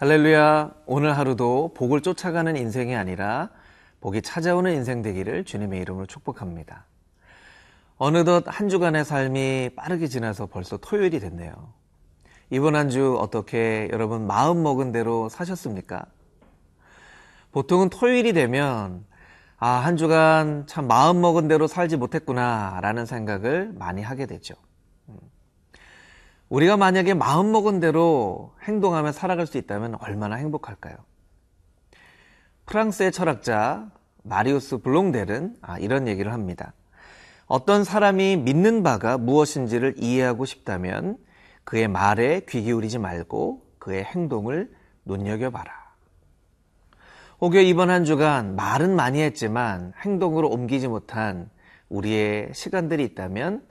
할렐루야. 오늘 하루도 복을 쫓아가는 인생이 아니라 복이 찾아오는 인생 되기를 주님의 이름으로 축복합니다. 어느덧 한 주간의 삶이 빠르게 지나서 벌써 토요일이 됐네요. 이번 한 주 어떻게 여러분 마음 먹은 대로 사셨습니까? 보통은 토요일이 되면 아, 한 주간 참 마음 먹은 대로 살지 못했구나 라는 생각을 많이 하게 되죠. 우리가 만약에 마음 먹은 대로 행동하며 살아갈 수 있다면 얼마나 행복할까요? 프랑스의 철학자 마리우스 블롱델은 아, 이런 얘기를 합니다. 어떤 사람이 믿는 바가 무엇인지를 이해하고 싶다면 그의 말에 귀 기울이지 말고 그의 행동을 눈여겨봐라. 혹여 이번 한 주간 말은 많이 했지만 행동으로 옮기지 못한 우리의 시간들이 있다면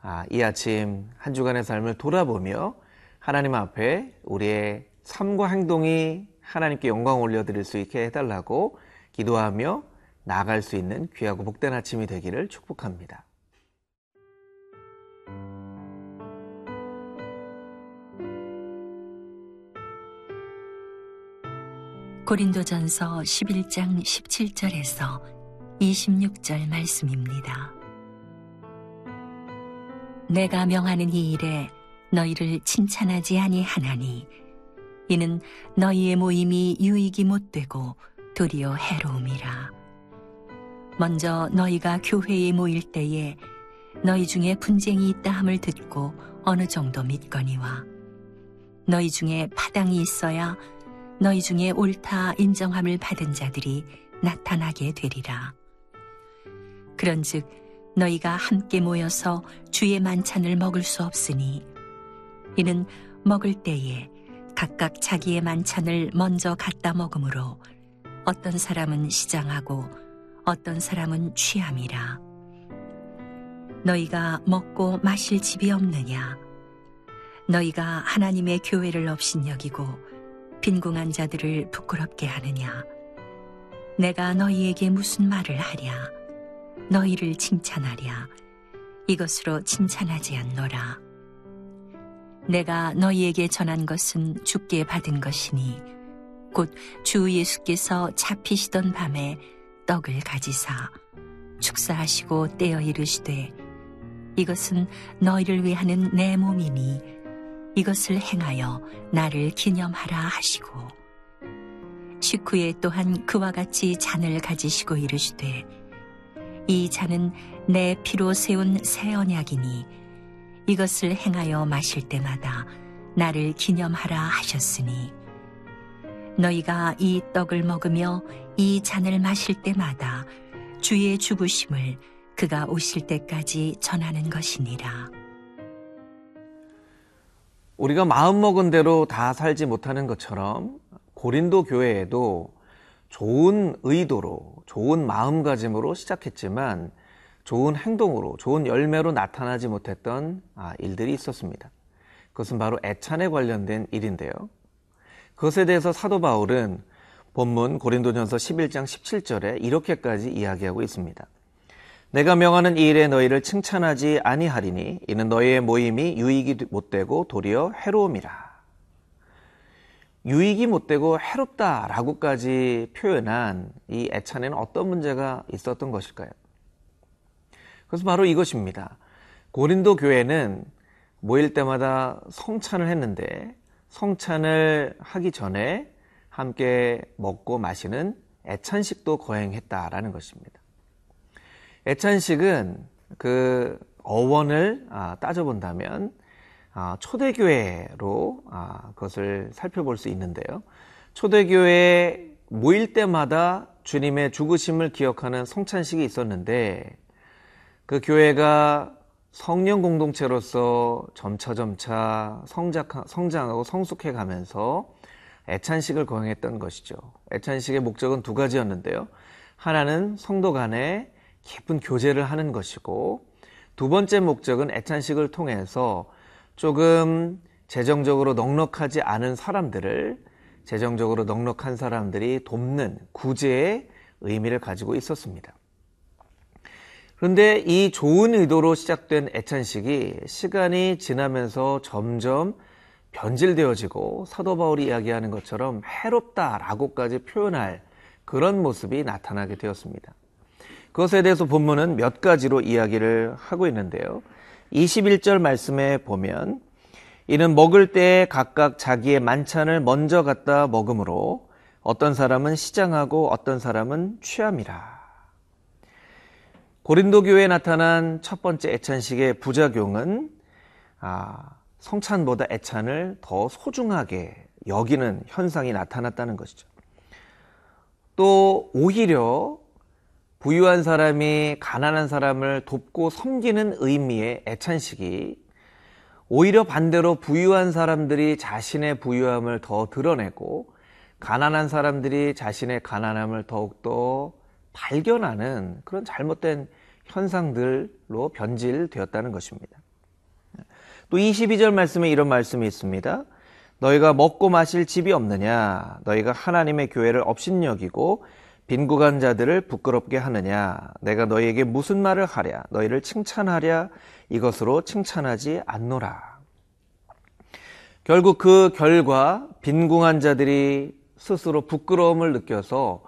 아, 이 아침 한 주간의 삶을 돌아보며 하나님 앞에 우리의 삶과 행동이 하나님께 영광 올려드릴 수 있게 해달라고 기도하며 나아갈 수 있는 귀하고 복된 아침이 되기를 축복합니다. 고린도전서 11장 17절에서 26절 말씀입니다. 내가 명하는 이 일에 너희를 칭찬하지 아니하나니 이는 너희의 모임이 유익이 못되고 도리어 해로움이라. 먼저 너희가 교회에 모일 때에 너희 중에 분쟁이 있다 함을 듣고 어느 정도 믿거니와 너희 중에 파당이 있어야 너희 중에 옳다 인정함을 받은 자들이 나타나게 되리라. 그런즉 너희가 함께 모여서 주의 만찬을 먹을 수 없으니 이는 먹을 때에 각각 자기의 만찬을 먼저 갖다 먹으므로 어떤 사람은 시장하고 어떤 사람은 취함이라. 너희가 먹고 마실 집이 없느냐? 너희가 하나님의 교회를 업신여기고 빈궁한 자들을 부끄럽게 하느냐? 내가 너희에게 무슨 말을 하랴? 너희를 칭찬하랴. 이것으로 칭찬하지 않노라. 내가 너희에게 전한 것은 죽게 받은 것이니 곧 주 예수께서 잡히시던 밤에 떡을 가지사 축사하시고 떼어 이르시되 이것은 너희를 위하는 내 몸이니 이것을 행하여 나를 기념하라 하시고 식후에 또한 그와 같이 잔을 가지시고 이르시되 이 잔은 내 피로 세운 새 언약이니 이것을 행하여 마실 때마다 나를 기념하라 하셨으니 너희가 이 떡을 먹으며 이 잔을 마실 때마다 주의 죽으심을 그가 오실 때까지 전하는 것이니라. 우리가 마음먹은 대로 다 살지 못하는 것처럼 고린도 교회에도 좋은 의도로, 좋은 마음가짐으로 시작했지만 좋은 행동으로, 좋은 열매로 나타나지 못했던 아, 일들이 있었습니다. 그것은 바로 애찬에 관련된 일인데요. 그것에 대해서 사도 바울은 본문 고린도전서 11장 17절에 이렇게까지 이야기하고 있습니다. 내가 명하는 이 일에 너희를 칭찬하지 아니하리니 이는 너희의 모임이 유익이 못되고 도리어 해로움이라. 유익이 못 되고 해롭다라고까지 표현한 이 애찬에는 어떤 문제가 있었던 것일까요? 그래서 바로 이것입니다. 고린도 교회는 모일 때마다 성찬을 했는데 성찬을 하기 전에 함께 먹고 마시는 애찬식도 거행했다라는 것입니다. 애찬식은 그 어원을 아, 따져본다면 아, 초대교회로 아, 그것을 살펴볼 수 있는데요. 초대교회 모일 때마다 주님의 죽으심을 기억하는 성찬식이 있었는데 그 교회가 성령 공동체로서 점차점차 성장하고 성숙해 가면서 애찬식을 거행했던 것이죠. 애찬식의 목적은 두 가지였는데요. 하나는 성도 간에 깊은 교제를 하는 것이고 두 번째 목적은 애찬식을 통해서 조금 재정적으로 넉넉하지 않은 사람들을 재정적으로 넉넉한 사람들이 돕는 구제의 의미를 가지고 있었습니다. 그런데 이 좋은 의도로 시작된 애찬식이 시간이 지나면서 점점 변질되어지고 사도 바울이 이야기하는 것처럼 해롭다라고까지 표현할 그런 모습이 나타나게 되었습니다. 그것에 대해서 본문은 몇 가지로 이야기를 하고 있는데요. 21절 말씀에 보면 이는 먹을 때 각각 자기의 만찬을 먼저 갖다 먹으므로 어떤 사람은 시장하고 어떤 사람은 취함이라. 고린도 교회에 나타난 첫 번째 애찬식의 부작용은 아, 성찬보다 애찬을 더 소중하게 여기는 현상이 나타났다는 것이죠. 또 오히려 부유한 사람이 가난한 사람을 돕고 섬기는 의미의 애찬식이 오히려 반대로 부유한 사람들이 자신의 부유함을 더 드러내고 가난한 사람들이 자신의 가난함을 더욱더 발견하는 그런 잘못된 현상들로 변질되었다는 것입니다. 또 22절 말씀에 이런 말씀이 있습니다. 너희가 먹고 마실 집이 없느냐? 너희가 하나님의 교회를 업신여기고 빈구간 자들을 부끄럽게 하느냐? 내가 너희에게 무슨 말을 하랴? 너희를 칭찬하랴? 이것으로 칭찬하지 않노라. 결국 그 결과 빈궁한 자들이 스스로 부끄러움을 느껴서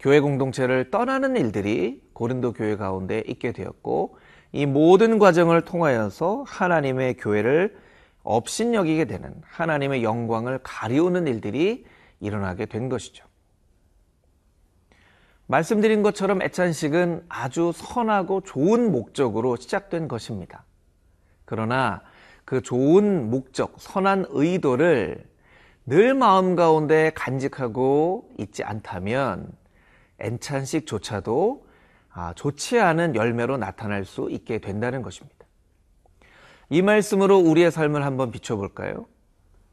교회 공동체를 떠나는 일들이 고린도 교회 가운데 있게 되었고 이 모든 과정을 통하여서 하나님의 교회를 업신여기게 되는 하나님의 영광을 가리우는 일들이 일어나게 된 것이죠. 말씀드린 것처럼 애찬식은 아주 선하고 좋은 목적으로 시작된 것입니다. 그러나 그 좋은 목적, 선한 의도를 늘 마음 가운데 간직하고 있지 않다면 애찬식조차도 아, 좋지 않은 열매로 나타날 수 있게 된다는 것입니다. 이 말씀으로 우리의 삶을 한번 비춰볼까요?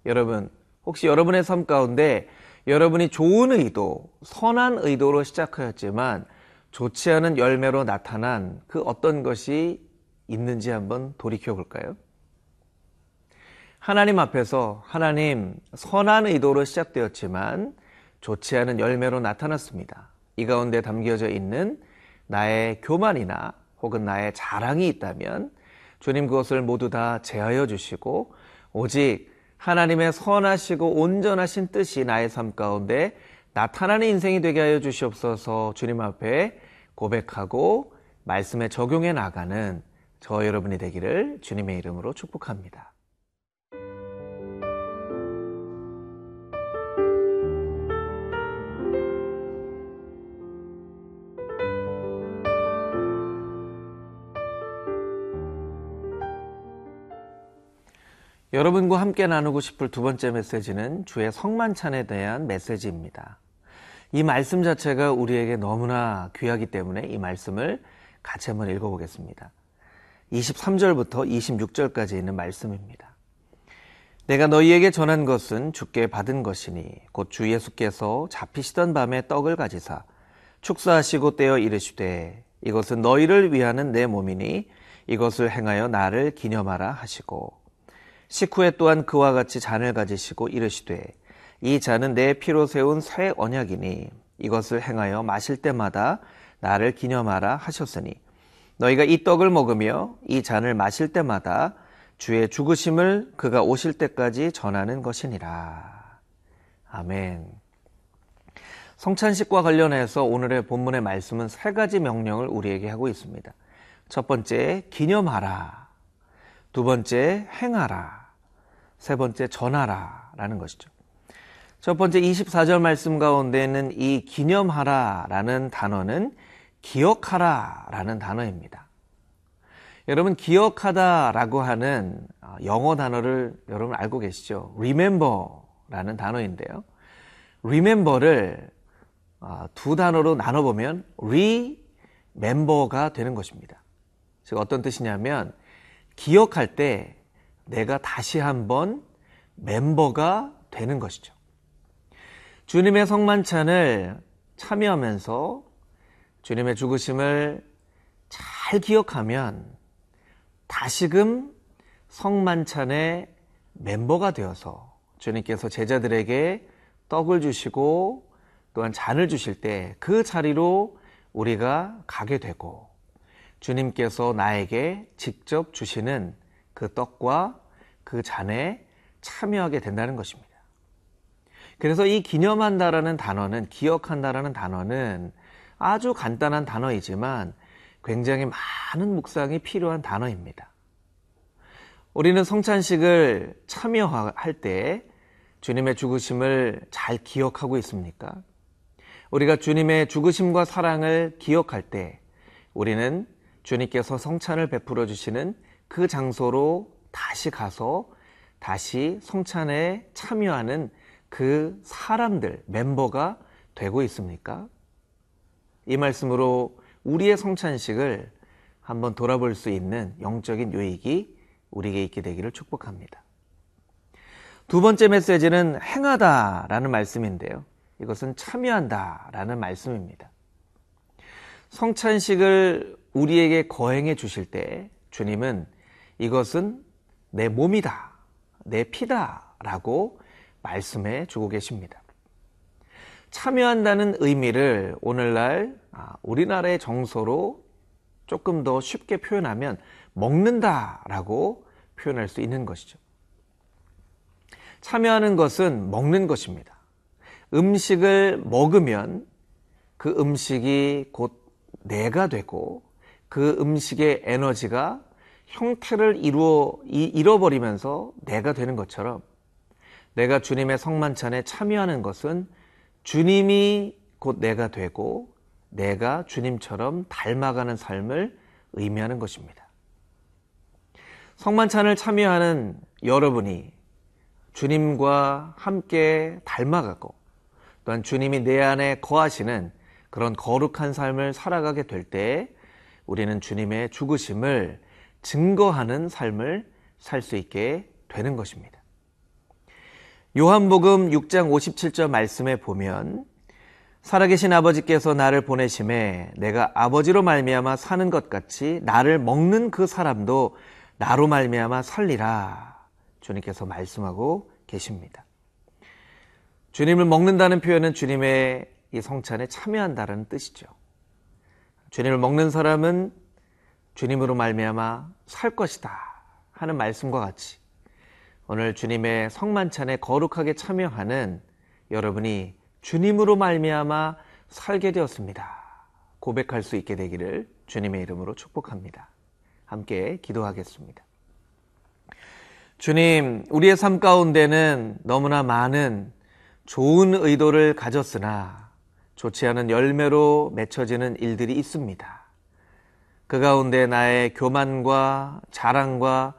여러분, 혹시 여러분의 삶 가운데 여러분이 좋은 의도, 선한 의도로 시작하였지만 좋지 않은 열매로 나타난 그 어떤 것이 있는지 한번 돌이켜 볼까요? 하나님 앞에서 하나님 선한 의도로 시작되었지만 좋지 않은 열매로 나타났습니다. 이 가운데 담겨져 있는 나의 교만이나 혹은 나의 자랑이 있다면 주님 그것을 모두 다 제하여 주시고 오직 하나님의 선하시고 온전하신 뜻이 나의 삶 가운데 나타나는 인생이 되게 하여 주시옵소서 주님 앞에 고백하고 말씀에 적용해 나가는 저 여러분이 되기를 주님의 이름으로 축복합니다. 여러분과 함께 나누고 싶을 두 번째 메시지는 주의 성만찬에 대한 메시지입니다. 이 말씀 자체가 우리에게 너무나 귀하기 때문에 이 말씀을 같이 한번 읽어보겠습니다. 23절부터 26절까지 있는 말씀입니다. 내가 너희에게 전한 것은 주께 받은 것이니 곧 주 예수께서 잡히시던 밤에 떡을 가지사 축사하시고 떼어 이르시되 이것은 너희를 위하는 내 몸이니 이것을 행하여 나를 기념하라 하시고 식후에 또한 그와 같이 잔을 가지시고 이르시되 이 잔은 내 피로 세운 새 언약이니 이것을 행하여 마실 때마다 나를 기념하라 하셨으니 너희가 이 떡을 먹으며 이 잔을 마실 때마다 주의 죽으심을 그가 오실 때까지 전하는 것이니라. 아멘. 성찬식과 관련해서 오늘의 본문의 말씀은 세 가지 명령을 우리에게 하고 있습니다. 첫 번째, 기념하라. 두 번째, 행하라. 세 번째 전하라 라는 것이죠. 첫 번째 24절 말씀 가운데 는 이 기념하라 라는 단어는 기억하라 라는 단어입니다. 여러분 기억하다 라고 하는 어, 영어 단어를 여러분 알고 계시죠? remember 라는 단어인데요. remember를 어, 두 단어로 나눠 보면 remember가 되는 것입니다. 즉 어떤 뜻이냐면 기억할 때 내가 다시 한번 멤버가 되는 것이죠. 주님의 성만찬을 참여하면서 주님의 죽으심을 잘 기억하면 다시금 성만찬의 멤버가 되어서 주님께서 제자들에게 떡을 주시고 또한 잔을 주실 때 그 자리로 우리가 가게 되고 주님께서 나에게 직접 주시는 그 떡과 그 잔에 참여하게 된다는 것입니다. 그래서 이 기념한다라는 단어는 기억한다라는 단어는 아주 간단한 단어이지만 굉장히 많은 묵상이 필요한 단어입니다. 우리는 성찬식을 참여할 때 주님의 죽으심을 잘 기억하고 있습니까? 우리가 주님의 죽으심과 사랑을 기억할 때 우리는 주님께서 성찬을 베풀어 주시는 그 장소로 다시 가서 다시 성찬에 참여하는 그 사람들, 멤버가 되고 있습니까? 이 말씀으로 우리의 성찬식을 한번 돌아볼 수 있는 영적인 유익이 우리에게 있게 되기를 축복합니다. 두 번째 메시지는 행하다라는 말씀인데요. 이것은 참여한다라는 말씀입니다. 성찬식을 우리에게 거행해 주실 때 주님은 이것은 내 몸이다, 내 피다 라고 말씀해 주고 계십니다. 참여한다는 의미를 오늘날 아, 우리나라의 정서로 조금 더 쉽게 표현하면 먹는다 라고 표현할 수 있는 것이죠. 참여하는 것은 먹는 것입니다. 음식을 먹으면 그 음식이 곧 내가 되고 그 음식의 에너지가 형태를 이루어 잃어버리면서 내가 되는 것처럼 내가 주님의 성만찬에 참여하는 것은 주님이 곧 내가 되고 내가 주님처럼 닮아가는 삶을 의미하는 것입니다. 성만찬을 참여하는 여러분이 주님과 함께 닮아가고 또한 주님이 내 안에 거하시는 그런 거룩한 삶을 살아가게 될 때 우리는 주님의 죽으심을 증거하는 삶을 살 수 있게 되는 것입니다. 요한복음 6장 57절 말씀에 보면 살아계신 아버지께서 나를 보내심에 내가 아버지로 말미암아 사는 것 같이 나를 먹는 그 사람도 나로 말미암아 살리라 주님께서 말씀하고 계십니다. 주님을 먹는다는 표현은 주님의 이 성찬에 참여한다는 뜻이죠. 주님을 먹는 사람은 주님으로 말미암아 살 것이다 하는 말씀과 같이 오늘 주님의 성만찬에 거룩하게 참여하는 여러분이 주님으로 말미암아 살게 되었습니다. 고백할 수 있게 되기를 주님의 이름으로 축복합니다. 함께 기도하겠습니다. 주님, 우리의 삶 가운데는 너무나 많은 좋은 의도를 가졌으나 좋지 않은 열매로 맺혀지는 일들이 있습니다. 그 가운데 나의 교만과 자랑과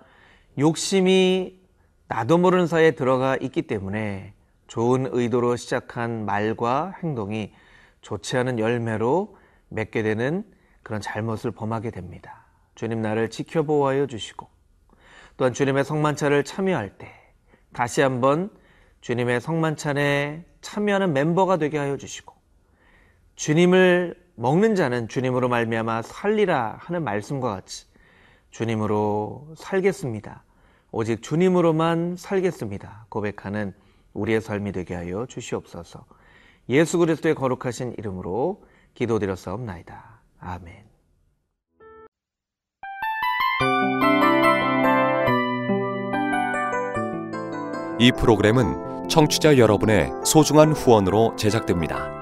욕심이 나도 모르는 사이에 들어가 있기 때문에 좋은 의도로 시작한 말과 행동이 좋지 않은 열매로 맺게 되는 그런 잘못을 범하게 됩니다. 주님 나를 지켜보아여 주시고 또한 주님의 성만찬을 참여할 때 다시 한번 주님의 성만찬에 참여하는 멤버가 되게 하여 주시고 주님을 먹는 자는 주님으로 말미암아 살리라 하는 말씀과 같이 주님으로 살겠습니다. 오직 주님으로만 살겠습니다. 고백하는 우리의 삶이 되게 하여 주시옵소서. 예수 그리스도의 거룩하신 이름으로 기도드렸사옵나이다. 아멘. 이 프로그램은 청취자 여러분의 소중한 후원으로 제작됩니다.